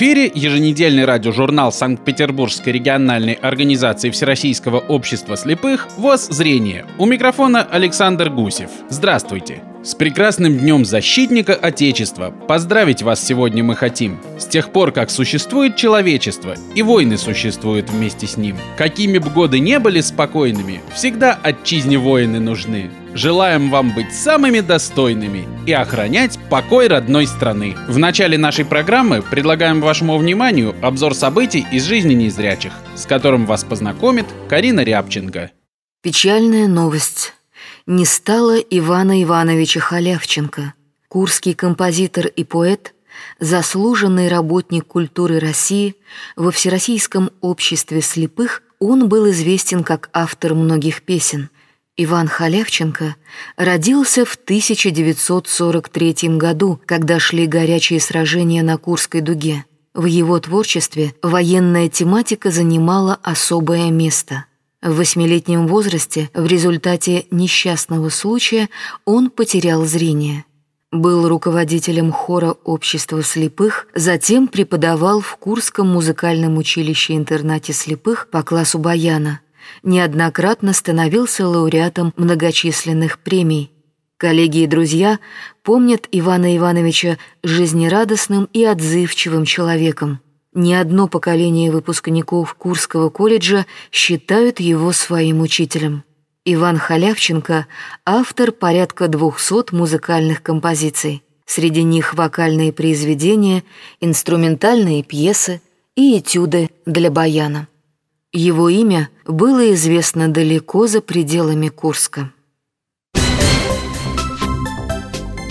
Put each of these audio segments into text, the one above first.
Эфире еженедельный радиожурнал Санкт-Петербургской региональной организации Всероссийского общества слепых ВОЗ «Зрение». У микрофона Александр Гусев. Здравствуйте! С прекрасным днем защитника Отечества! Поздравить вас сегодня мы хотим. С тех пор, как существует человечество, и войны существуют вместе с ним. Какими бы годы не были спокойными, всегда отчизне воины нужны. Желаем вам быть самыми достойными и охранять покой родной страны. В начале нашей программы предлагаем вашему вниманию обзор событий из жизни незрячих, с которым вас познакомит Карина Рябченко. Печальная новость. Не стало Ивана Ивановича Халявченко, курский композитор и поэт, заслуженный работник культуры России, во Всероссийском обществе слепых он был известен как автор многих песен – Иван Халявченко родился в 1943 году, когда шли горячие сражения на Курской дуге. В его творчестве военная тематика занимала особое место. В восьмилетнем возрасте в результате несчастного случая он потерял зрение. Был руководителем хора общества слепых, затем преподавал в Курском музыкальном училище-интернате слепых по классу баяна – неоднократно становился лауреатом многочисленных премий. Коллеги и друзья помнят Ивана Ивановича жизнерадостным и отзывчивым человеком. Ни одно поколение выпускников Курского колледжа считают его своим учителем. Иван Халявченко – автор порядка 200 музыкальных композиций. Среди них вокальные произведения, инструментальные пьесы и этюды для баяна. Его имя было известно далеко за пределами Курска.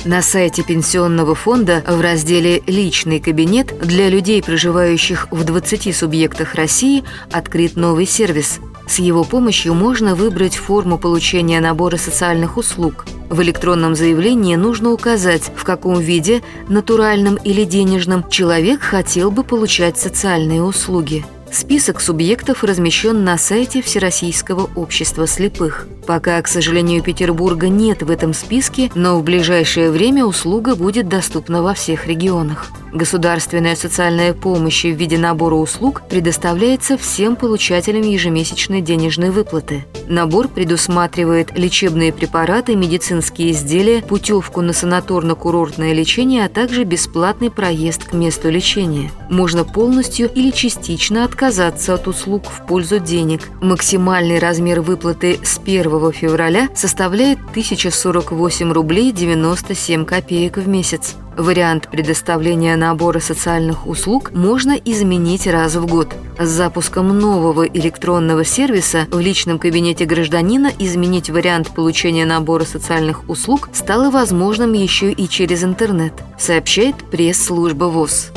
На сайте Пенсионного фонда в разделе «Личный кабинет» для людей, проживающих в 20 субъектах России, открыт новый сервис. С его помощью можно выбрать форму получения набора социальных услуг. В электронном заявлении нужно указать, в каком виде, натуральном или денежном, человек хотел бы получать социальные услуги. Список субъектов размещен на сайте Всероссийского общества слепых. Пока, к сожалению, Петербурга нет в этом списке, но в ближайшее время услуга будет доступна во всех регионах. Государственная социальная помощь в виде набора услуг предоставляется всем получателям ежемесячной денежной выплаты. Набор предусматривает лечебные препараты, медицинские изделия, путевку на санаторно-курортное лечение, а также бесплатный проезд к месту лечения. Можно полностью или частично отказаться от услуг в пользу денег. Максимальный размер выплаты с 1 февраля составляет 1048 рублей 97 копеек в месяц. Вариант предоставления набора социальных услуг можно изменить раз в год. С запуском нового электронного сервиса в личном кабинете гражданина изменить вариант получения набора социальных услуг стало возможным еще и через интернет, сообщает пресс-служба ВОЗ.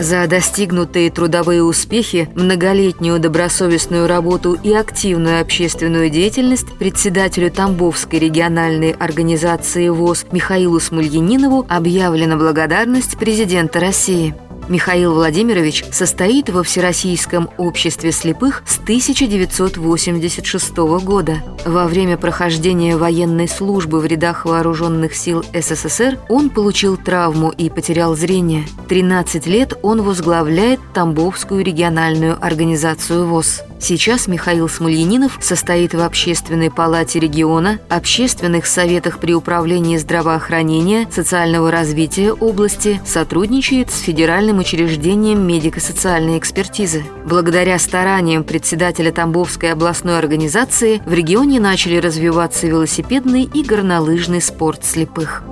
За достигнутые трудовые успехи, многолетнюю добросовестную работу и активную общественную деятельность председателю Тамбовской региональной организации ВОЗ Михаилу Смольянинову объявлена благодарность президента России. Михаил Владимирович состоит во Всероссийском обществе слепых с 1986 года. Во время прохождения военной службы в рядах вооруженных сил СССР он получил травму и потерял зрение. 13 лет он возглавляет Тамбовскую региональную организацию ВОЗ. Сейчас Михаил Смольянинов состоит в Общественной палате региона, общественных советах при управлении здравоохранения, социального развития области, сотрудничает с Федеральным учреждением медико-социальной экспертизы. Благодаря стараниям председателя Тамбовской областной организации в регионе начали развиваться велосипедный и горнолыжный спорт слепых.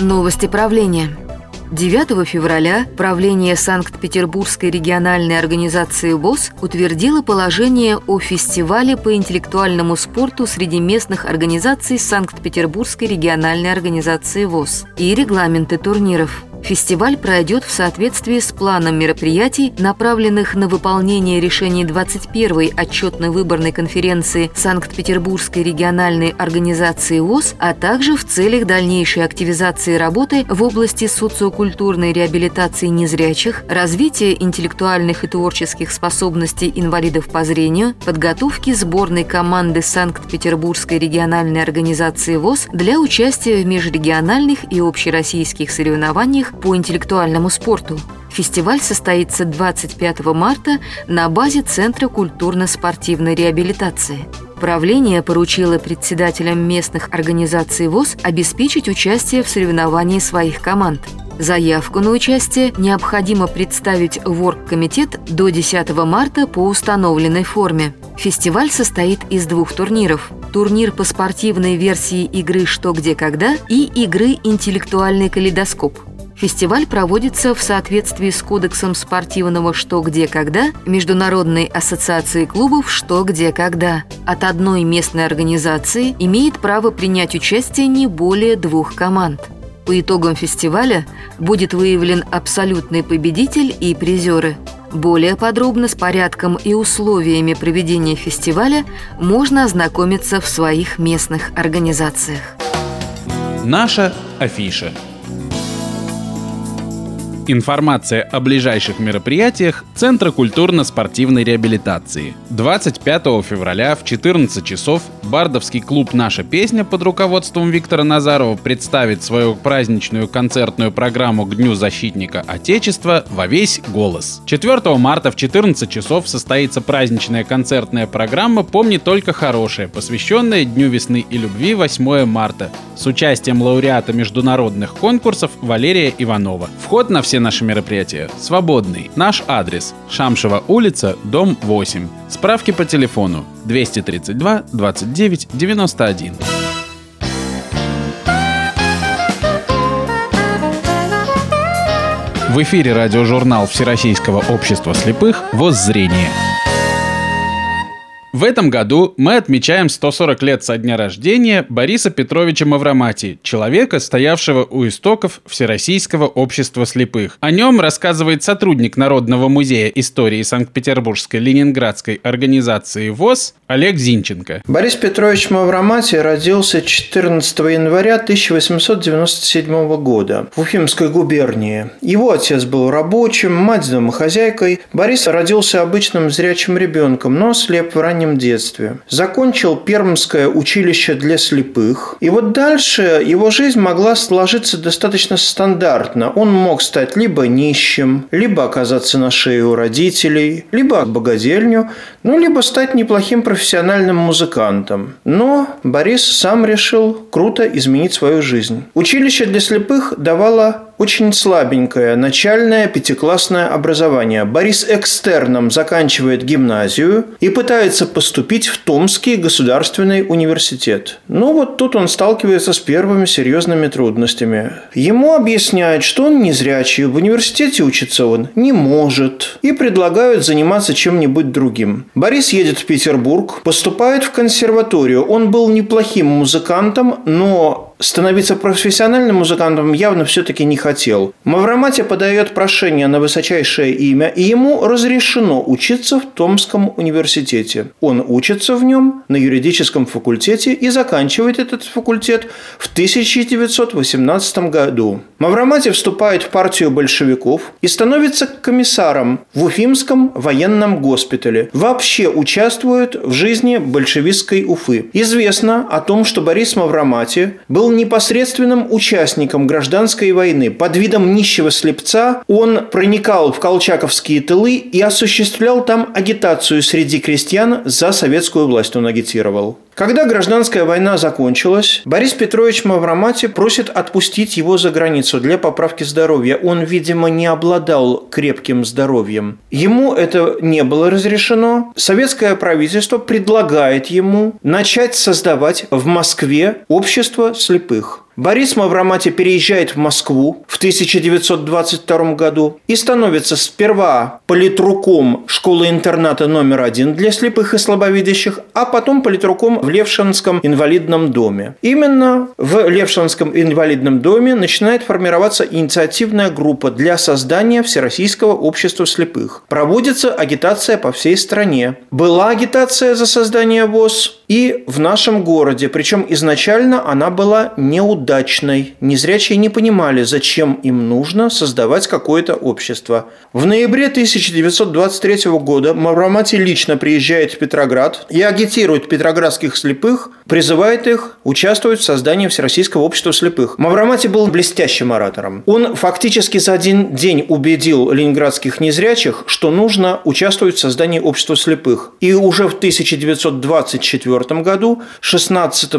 Новости правления. 9 февраля правление Санкт-Петербургской региональной организации ВОЗ утвердило положение о фестивале по интеллектуальному спорту среди местных организаций Санкт-Петербургской региональной организации ВОЗ и регламенты турниров. Фестиваль пройдет в соответствии с планом мероприятий, направленных на выполнение решений 21-й отчетной выборной конференции Санкт-Петербургской региональной организации ВОЗ, а также в целях дальнейшей активизации работы в области социокультурной реабилитации незрячих, развития интеллектуальных и творческих способностей инвалидов по зрению, подготовки сборной команды Санкт-Петербургской региональной организации ВОЗ для участия в межрегиональных и общероссийских соревнованиях по интеллектуальному спорту. Фестиваль состоится 25 марта на базе Центра культурно-спортивной реабилитации. Правление поручило председателям местных организаций ВОЗ обеспечить участие в соревновании своих команд. Заявку на участие необходимо представить в оргкомитет до 10 марта по установленной форме. Фестиваль состоит из двух турниров. Турнир по спортивной версии игры «Что, где, когда» и игры «Интеллектуальный калейдоскоп». Фестиваль проводится в соответствии с Кодексом спортивного «Что, где, когда» Международной ассоциации клубов «Что, где, когда». От одной местной организации имеет право принять участие не более двух команд. По итогам фестиваля будет выявлен абсолютный победитель и призеры. Более подробно с порядком и условиями проведения фестиваля можно ознакомиться в своих местных организациях. Наша афиша – Информация о ближайших мероприятиях Центра культурно-спортивной реабилитации. 25 февраля в 14 часов бардовский клуб «Наша песня» под руководством Виктора Назарова представит свою праздничную концертную программу к Дню защитника Отечества во весь голос. 4 марта в 14 часов состоится праздничная концертная программа «Помни только хорошее», посвященная Дню весны и любви 8 марта с участием лауреата международных конкурсов Валерия Иванова. Вход на все наши мероприятия свободный. Наш адрес – Шамшева улица, дом 8. Справки по телефону 232 29 91. В эфире радиожурнал Всероссийского общества слепых «Воззрение». В этом году мы отмечаем 140 лет со дня рождения Бориса Петровича Мавромати, человека, стоявшего у истоков Всероссийского общества слепых. О нем рассказывает сотрудник Народного музея истории Санкт-Петербургской Ленинградской организации ВОЗ Олег Зинченко. Борис Петрович Мавромати родился 14 января 1897 года в Уфимской губернии. Его отец был рабочим, мать домохозяйкой. Борис родился обычным зрячим ребенком, но слеп в раннем раннем детстве. Закончил Пермское училище для слепых. И вот дальше его жизнь могла сложиться достаточно стандартно. Он мог стать либо нищим, либо оказаться на шее у родителей, либо богадельню, ну, либо стать неплохим профессиональным музыкантом. Но Борис сам решил круто изменить свою жизнь. Училище для слепых давало очень слабенькое начальное пятиклассное образование. Борис экстерном заканчивает гимназию и пытается поступить в Томский государственный университет. Но вот тут он сталкивается с первыми серьезными трудностями. Ему объясняют, что он незрячий, в университете учиться он не может, и предлагают заниматься чем-нибудь другим. Борис едет в Петербург, поступает в консерваторию. Он был неплохим музыкантом, но становиться профессиональным музыкантом явно все-таки не хотел. Мавроматия подает прошение на высочайшее имя, и ему разрешено учиться в Томском университете. Он учится в нем на юридическом факультете и заканчивает этот факультет в 1918 году. Мавроматий вступает в партию большевиков и становится комиссаром в Уфимском военном госпитале. Вообще участвует в жизни большевистской Уфы. Известно о том, что Борис Мавромати был непосредственным участником гражданской войны. Под видом нищего слепца он проникал в колчаковские тылы и осуществлял там агитацию среди крестьян за советскую власть. Он агитировал. Когда гражданская война закончилась, Борис Петрович Мавромати просит отпустить его за границу для поправки здоровья. Он, видимо, не обладал крепким здоровьем. Ему это не было разрешено. Советское правительство предлагает ему начать создавать в Москве общество слепых. Борис Мавромати переезжает в Москву в 1922 году и становится сперва политруком школы-интерната номер один для слепых и слабовидящих, а потом политруком в Левшинском инвалидном доме. Именно в Левшинском инвалидном доме начинает формироваться инициативная группа для создания Всероссийского общества слепых. Проводится агитация по всей стране. Была агитация за создание ВОЗ и в нашем городе, причем изначально она была неудачной. Незрячие не понимали, зачем им нужно создавать какое-то общество. В ноябре 1923 года Мавромати лично приезжает в Петроград и агитирует петроградских слепых, призывает их участвовать в создании Всероссийского общества слепых. Мавромати был блестящим оратором. Он фактически за один день убедил ленинградских незрячих, что нужно участвовать в создании общества слепых. И уже в 1924 году, 16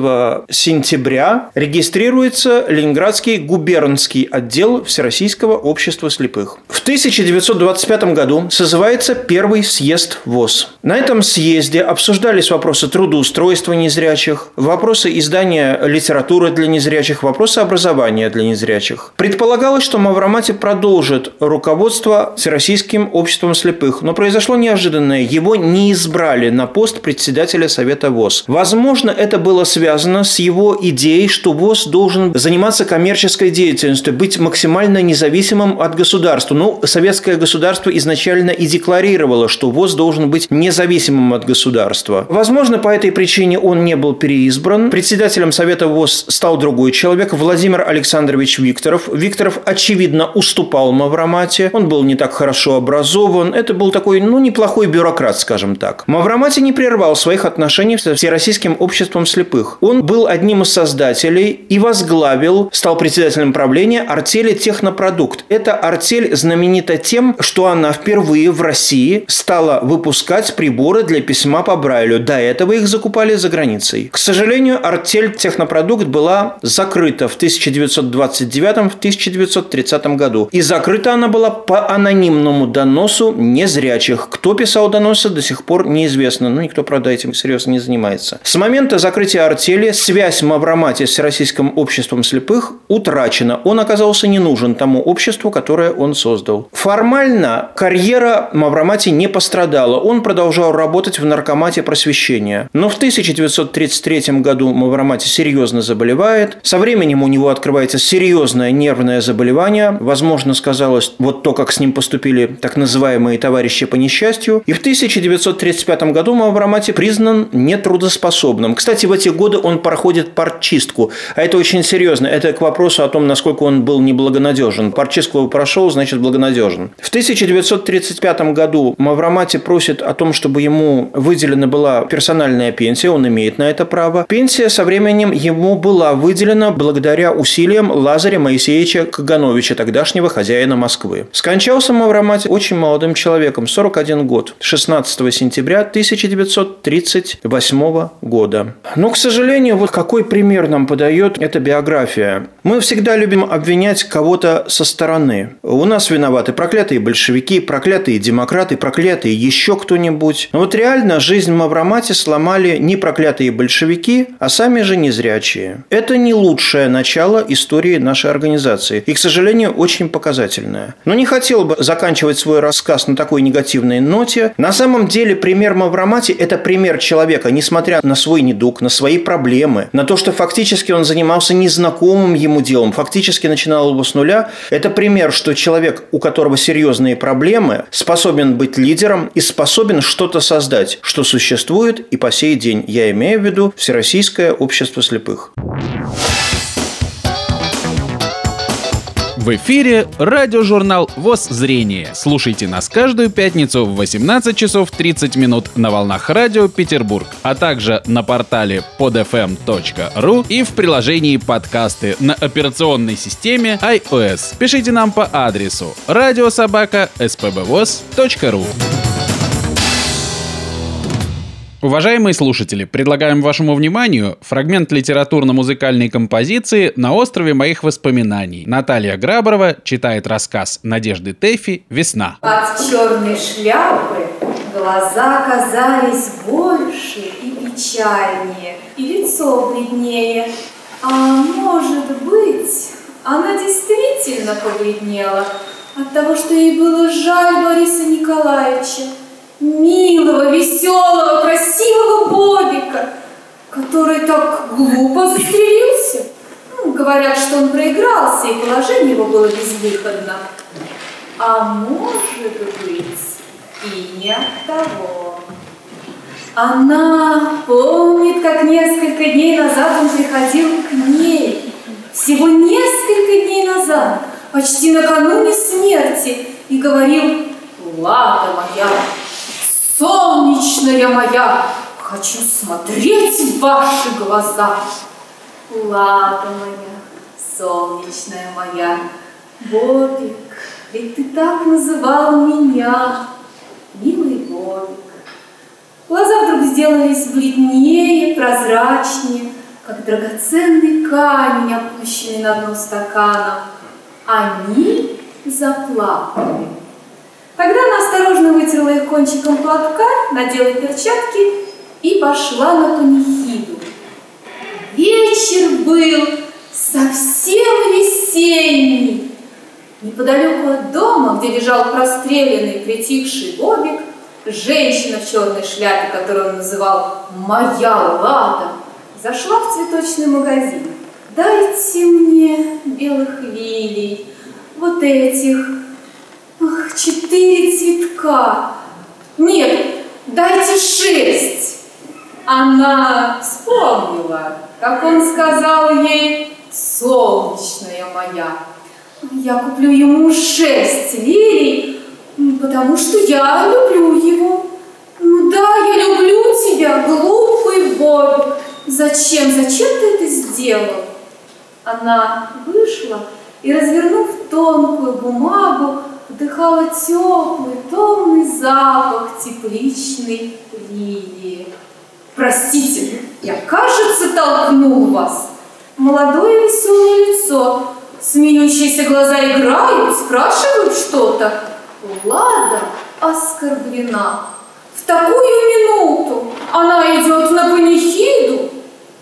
сентября, регистрируется Ленинградский губернский отдел Всероссийского общества слепых. В 1925 году созывается первый съезд ВОЗ. На этом съезде обсуждались вопросы трудоустройства незрячих, вопросы издания литературы для незрячих, вопросы образования для незрячих. Предполагалось, что Мавромати продолжит руководство Всероссийским обществом слепых, но произошло неожиданное. Его не избрали на пост председателя Совета ВОЗ. Возможно, это было связано с его идеей, что ВОЗ должен заниматься коммерческой деятельностью, быть максимально независимым от государства. Ну, советское государство изначально и декларировало, что ВОЗ должен быть независимым от государства. Возможно, по этой причине он не был переизбран. Председателем Совета ВОЗ стал другой человек, Владимир Александрович Викторов. Викторов, очевидно, уступал Мавромате. Он был не так хорошо образован. Это был такой, ну, неплохой бюрократ, скажем так. Мавромати не прервал своих отношений с Всероссийским обществом слепых. Он был одним из создателей и возглавил, стал председателем правления артели «Технопродукт». Эта артель знаменита тем, что она впервые в России стала выпускать приборы для письма по Брайлю. До этого их закупали за границей. К сожалению, артель «Технопродукт» была закрыта в 1929-1930 году. И закрыта она была по анонимному доносу незрячих. Кто писал доносы, до сих пор неизвестно. Ну, никто, правда, этим серьезно не занимается. С момента закрытия артели связь Мавромати с Российским обществом слепых утрачена. Он оказался не нужен тому обществу, которое он создал. Формально карьера Мавромати не пострадала. Он продолжал работать в наркомате просвещения. Но в 1933 году Мавромати серьезно заболевает. Со временем у него открывается серьезное нервное заболевание. Возможно, сказалось вот то, как с ним поступили так называемые товарищи по несчастью. И в 1935 году Мавромати признан нетрудоспособным. Кстати, в эти годы он проходит партчистку. А это очень серьезно. Это к вопросу о том, насколько он был неблагонадежен. Партчистку прошел, значит, благонадежен. В 1935 году Мавромати просит о том, чтобы ему выделена была персональная пенсия. Он имеет на это право. Пенсия со временем ему была выделена благодаря усилиям Лазаря Моисеевича Кагановича, тогдашнего хозяина Москвы. Скончался Мавромати очень молодым человеком, 41 год, 16 сентября 1938 года. Но, к сожалению, вот какой пример нам подает эта биография. Мы всегда любим обвинять кого-то со стороны. У нас виноваты проклятые большевики, проклятые демократы, проклятые еще кто-нибудь. Но вот реально жизнь Мавромати сломали не проклятые большевики, а сами же незрячие. Это не лучшее начало истории нашей организации. И, к сожалению, очень показательное. Но не хотел бы заканчивать свой рассказ на такой негативной ноте. На самом деле пример Мавромати – это пример человека, несмотря на свой недуг, на свои проблемы, на то, что фактически он занимался незнакомым ему делом, фактически начинал его с нуля. Это пример, что человек, у которого серьезные проблемы, способен быть лидером и способен что-то создать, что существует и по сей день. Я имею в виду Всероссийское общество слепых. В эфире радиожурнал ВОЗ «Зрение». Слушайте нас каждую пятницу в 18 часов 30 минут на волнах радио Петербург, а также на портале podfm.ru и в приложении подкасты на операционной системе iOS. Пишите нам по адресу радиособака spbvoz.ru. Уважаемые слушатели, предлагаем вашему вниманию фрагмент литературно-музыкальной композиции «На острове моих воспоминаний». Наталья Грабарова читает рассказ Надежды Тэфи «Весна». От черной шляпы глаза казались больше и печальнее, и лицо бледнее. А может быть, она действительно побледнела от того, что ей было жаль Бориса Николаевича, милого, веселого, красивого Бобика, который так глупо застрелился. Ну, говорят, что он проигрался, и положение его было безвыходно. А может быть, и не от того. Она помнит, как несколько дней назад он приходил к ней. Всего несколько дней назад, почти накануне смерти, и говорил, «Лада моя, солнечная моя, хочу смотреть в ваши глаза». Лада моя, солнечная моя, Бобик, ведь ты так называл меня, милый Бобик. Глаза вдруг сделались бледнее, прозрачнее, как драгоценный камень, опущенный на дно стакана. Они заплакали. Тогда она осторожно вытерла их кончиком платка, надела перчатки и пошла на панихиду. Вечер был совсем весенний. Неподалеку от дома, где лежал простреленный, притихший Бобик, женщина в черной шляпе, которую он называл «Моя Лада», зашла в цветочный магазин. «Дайте мне белых лилий, вот этих, ах, четыре цветка. Нет, дайте шесть». Она вспомнила, как он сказал ей «Солнечная моя». Я куплю ему шесть лилий, Потому что я люблю его. Ну да, я люблю тебя, глупый Бобик. Зачем, зачем ты это сделал? Она вышла и, развернув тонкую бумагу, вдыхала теплый, томный запах тепличной лилии. Простите, я, кажется, толкнул вас. Молодое веселое лицо, смеющиеся глаза играют, спрашивают что-то. Лада оскорблена. В такую минуту она идет на панихиду.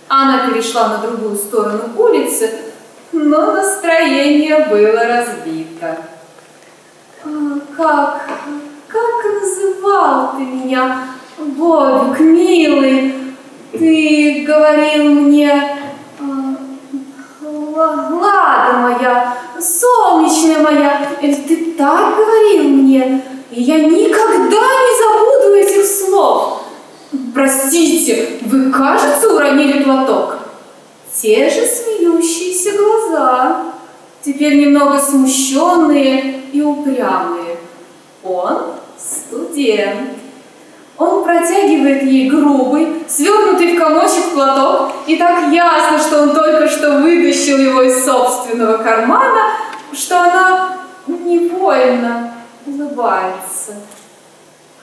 Она перешла на другую сторону улицы, но настроение было разбито. А, как, как называл ты меня, Бобик, милый? Ты говорил мне, Лада моя, солнечная моя, ты так говорил мне, и я никогда не забуду этих слов. Простите, вы, кажется, уронили платок. Те же смеющиеся глаза, теперь немного смущенные и упрямые. Он студент. Он протягивает ей грубый, свернутый в комочек платок, и так ясно, что он только что вытащил его из собственного кармана, что она невольно улыбается.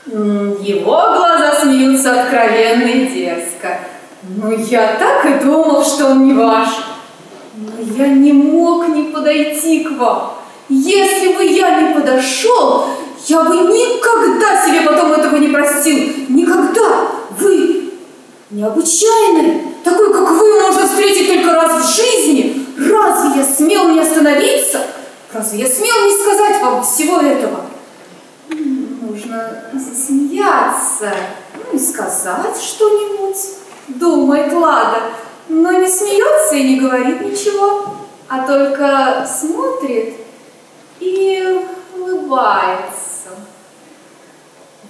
Его глаза смеются откровенно и дерзко. Но я так и думал, что он не ваш. Я не мог не подойти к вам. Если бы я не подошел, я бы никогда себе потом этого не простил. Никогда. Вы необычайный. Такой, как вы, можно встретить только раз в жизни. Разве я смел не остановиться? Разве я смел не сказать вам всего этого? Нужно засмеяться, ну и сказать что-нибудь, думает Лада, но не смеется и не говорит ничего, а только смотрит и улыбается.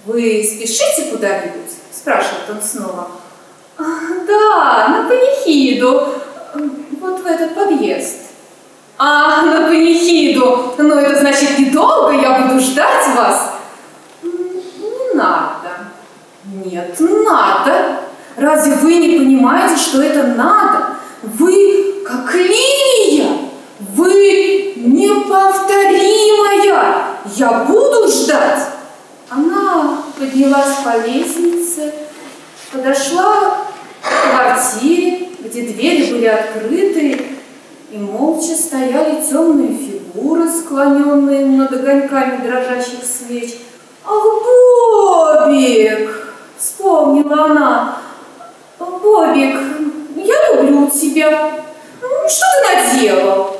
«Вы спешите куда-нибудь?» – спрашивает он снова. «Да, на панихиду, вот в этот подъезд». «А, на панихиду! Ну, это значит, недолго я буду ждать вас?» «Не надо». «Нет, надо. Разве вы не понимаете, что это надо? Вы как линия, вы неповторимая. Я буду ждать». Она поднялась по лестнице, подошла к квартире, где двери были открыты, и молча стояли темные фигуры, склоненные над огоньками дрожащих свеч. «Ах, Бобик!» — вспомнила она. «Бобик, я люблю тебя. что ты наделал?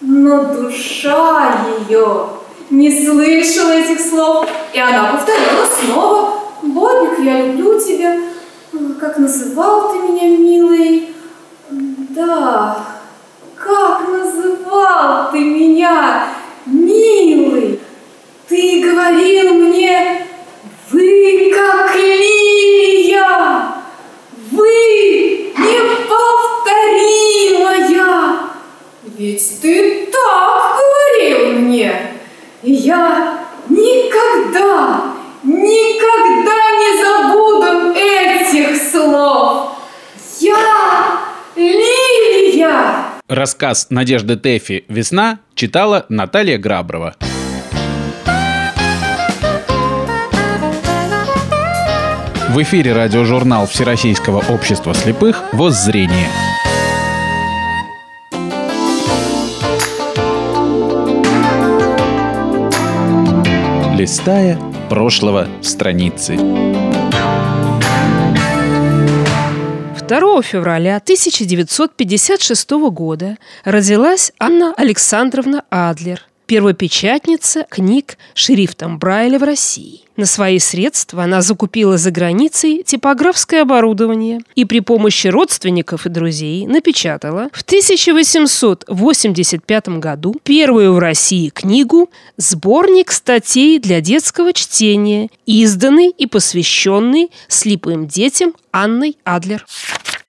Но душа ее не слышала этих слов, и она повторила снова. Бобик, я люблю тебя. Как называл ты меня, милый? Да, как называл ты меня, милый? Ты говорил мне, вы как лилия, вы неповторимая. Ведь ты так говорил мне. И я никогда, никогда не забуду этих слов. Я лилия. Рассказ Надежды Тэфи «Весна» читала Наталья Граброва. В эфире радиожурнал Всероссийского общества слепых «Воззрение». Листая прошлого страницы. 2 февраля 1956 года родилась Анна Александровна Адлер – первопечатница книг шрифтом Брайля в России. На свои средства она закупила за границей типографское оборудование и при помощи родственников и друзей напечатала в 1885 году первую в России книгу «Сборник статей для детского чтения», изданный и посвященный слепым детям Анной Адлер.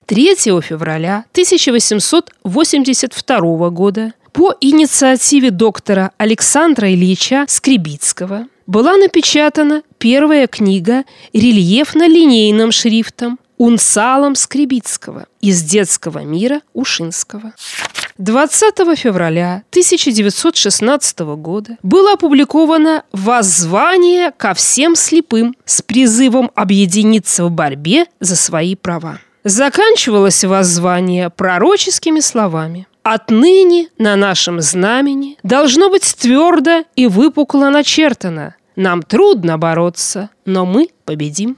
3 февраля 1882 года по инициативе доктора Александра Ильича Скребицкого была напечатана первая книга рельефно-линейным шрифтом Унсалом Скребицкого из детского мира Ушинского. 20 февраля 1916 года было опубликовано «Воззвание ко всем слепым» с призывом объединиться в борьбе за свои права. Заканчивалось воззвание пророческими словами. Отныне на нашем знамени должно быть твердо и выпукло начертано. Нам трудно бороться, но мы победим.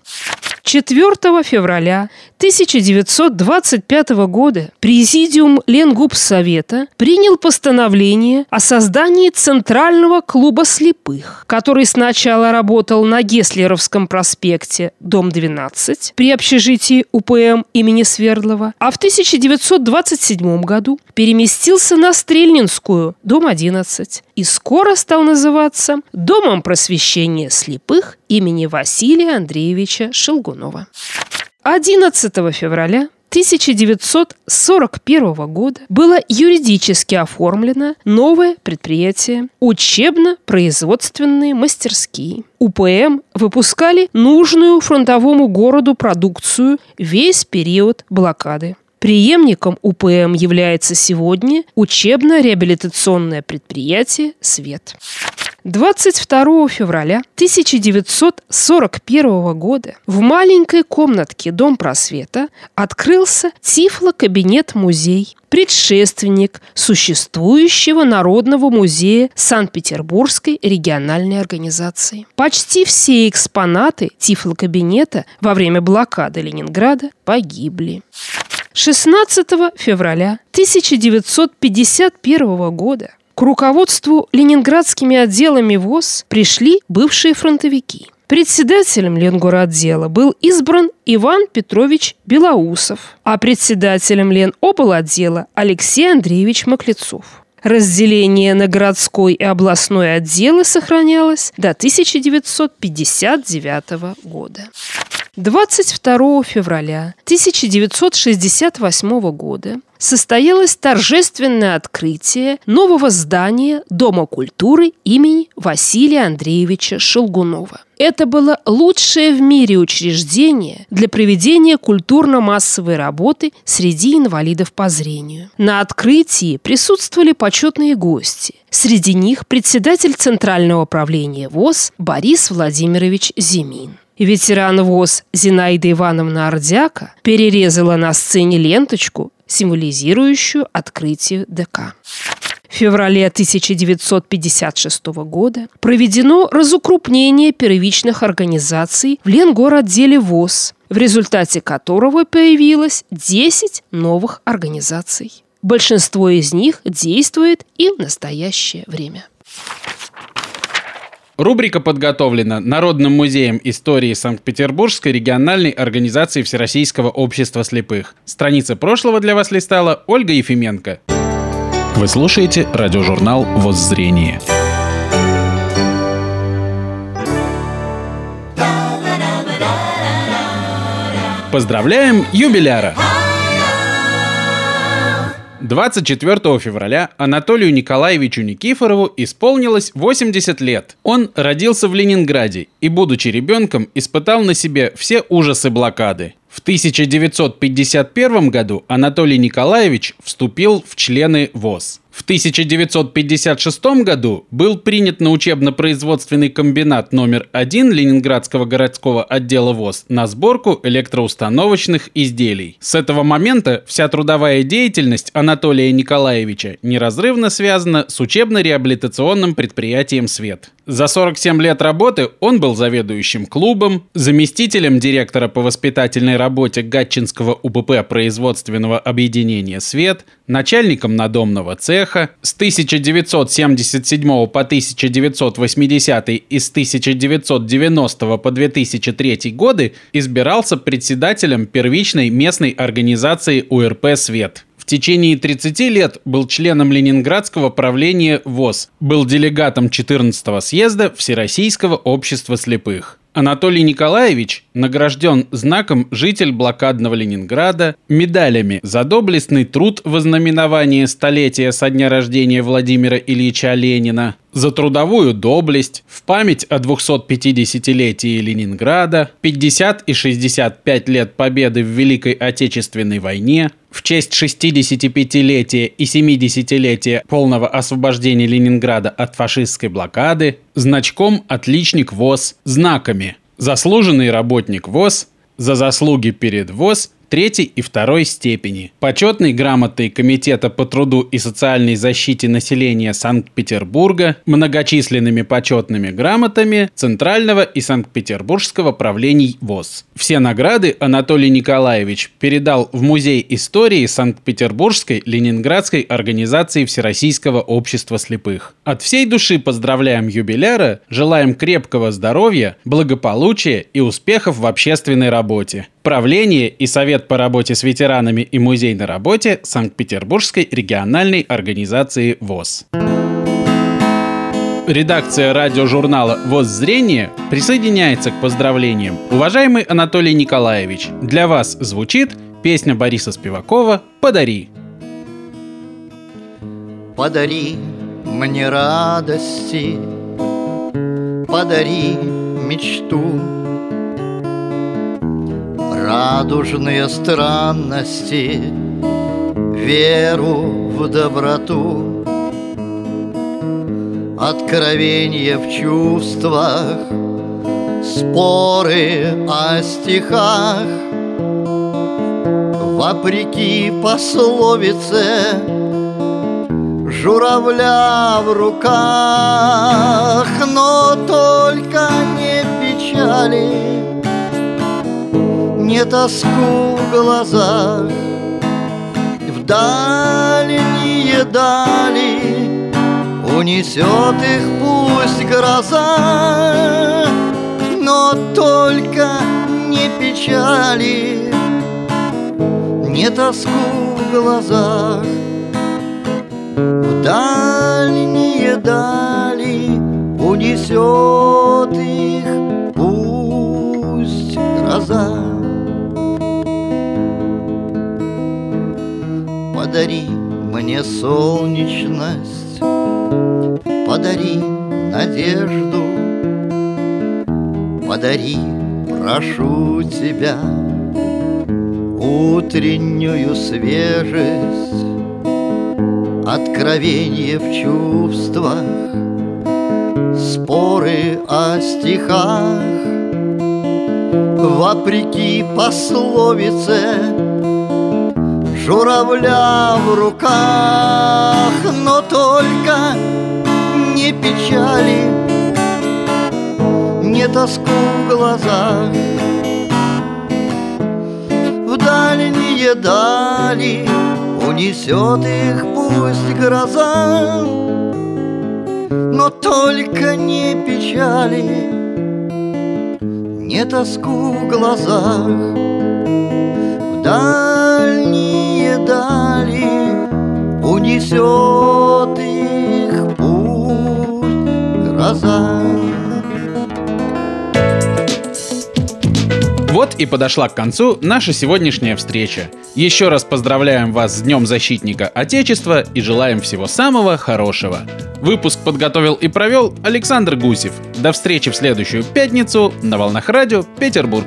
4 февраля 1925 года Президиум Ленгубсовета принял постановление о создании Центрального клуба слепых, который сначала работал на Геслеровском проспекте, дом 12, при общежитии УПМ имени Свердлова, а в 1927 году переместился на Стрельнинскую, дом 11, и скоро стал называться Домом просвещения слепых имени Василия Андреевича Шелгунова. 11 февраля 1941 года было юридически оформлено новое предприятие «Учебно-производственные мастерские». УПМ выпускали нужную фронтовому городу продукцию весь период блокады. Преемником УПМ является сегодня учебно-реабилитационное предприятие «Свет». 22 февраля 1941 года в маленькой комнатке Дом просвета открылся Тифло-кабинет-музей, предшественник существующего Народного музея Санкт-Петербургской региональной организации. Почти все экспонаты Тифло-кабинета во время блокады Ленинграда погибли. 16 февраля 1951 года к руководству ленинградскими отделами ВОЗ пришли бывшие фронтовики. Председателем Ленгороддела был избран Иван Петрович Белоусов, а председателем Леноблотдела Алексей Андреевич Маклецов. Разделение на городской и областной отделы сохранялось до 1959 года. 22 февраля 1968 года состоялось торжественное открытие нового здания Дома культуры имени Василия Андреевича Шелгунова. Это было лучшее в мире учреждение для проведения культурно-массовой работы среди инвалидов по зрению. На открытии присутствовали почетные гости. Среди них председатель Центрального управления ВОЗ Борис Владимирович Зимин. Ветеран ВОЗ Зинаида Ивановна Ордяка перерезала на сцене ленточку, символизирующую открытие ДК. В феврале 1956 года проведено разукрупнение первичных организаций в Ленгородделе ВОЗ, в результате которого появилось 10 новых организаций. Большинство из них действует и в настоящее время. Рубрика подготовлена Народным музеем истории Санкт-Петербургской региональной организации Всероссийского общества слепых. Страница прошлого для вас листала Ольга Ефименко. Вы слушаете радиожурнал «Воззрение». Поздравляем юбиляра! 24 февраля Анатолию Николаевичу Никифорову исполнилось 80 лет. Он родился в Ленинграде и, будучи ребенком, испытал на себе все ужасы блокады. В 1951 году Анатолий Николаевич вступил в члены ВОЗ. В 1956 году был принят на учебно-производственный комбинат номер 1 Ленинградского городского отдела ВОЗ на сборку электроустановочных изделий. С этого момента вся трудовая деятельность Анатолия Николаевича неразрывно связана с учебно-реабилитационным предприятием «Свет». За 47 лет работы он был заведующим клубом, заместителем директора по воспитательной работе Гатчинского УПП производственного объединения «Свет», начальником надомного цеха. С 1977 по 1980 и с 1990 по 2003 годы избирался председателем первичной местной организации УРП «Свет» течение 30 лет был членом Ленинградского правления ВОЗ, был делегатом 14-го съезда Всероссийского общества слепых. Анатолий Николаевич награжден знаком «Житель блокадного Ленинграда», медалями за доблестный труд в ознаменование столетия со дня рождения Владимира Ильича Ленина, за трудовую доблесть, в память о 250-летии Ленинграда, 50 и 65 лет победы в Великой Отечественной войне, в честь 65-летия и 70-летия полного освобождения Ленинграда от фашистской блокады, значком «Отличник ВОЗ», знаками. «Заслуженный работник ВОЗ», «За заслуги перед ВОЗ» третьей и второй степени. Почетной грамотой Комитета по труду и социальной защите населения Санкт-Петербурга, многочисленными почетными грамотами Центрального и Санкт-Петербургского правлений ВОЗ. Все награды Анатолий Николаевич передал в Музей истории Санкт-Петербургской Ленинградской организации Всероссийского общества слепых. От всей души поздравляем юбиляра, желаем крепкого здоровья, благополучия и успехов в общественной работе. Правление и Совет по работе с ветеранами и музейной работе Санкт-Петербургской региональной организации ВОЗ. Редакция радиожурнала «Воззрение» присоединяется к поздравлениям. Уважаемый Анатолий Николаевич, для вас звучит песня Бориса Спивакова «Подари». Подари мне радости, подари мечту, радужные странности, веру в доброту, откровение в чувствах, споры о стихах, вопреки пословице журавля в руках, но только не печали не тоску в глазах, В дальние дали Унесет их пусть гроза, Но только не печали, Не тоску в глазах, В дальние дали Унесет их пусть гроза. Подари мне солнечность, подари надежду, Подари, прошу тебя, утреннюю свежесть, Откровение в чувствах, споры о стихах, Вопреки пословице журавля в руках, но только не печали, не тоску в глазах. В дальние дали Унесет их пусть гроза Но только не печали Не тоску в глазах В Унесет их пусть гроза Вот и подошла к концу наша сегодняшняя встреча. Еще раз поздравляем вас с Днем Защитника Отечества и желаем всего самого хорошего. Выпуск подготовил и провел Александр Гусев. До встречи в следующую пятницу на волнах радио Петербург.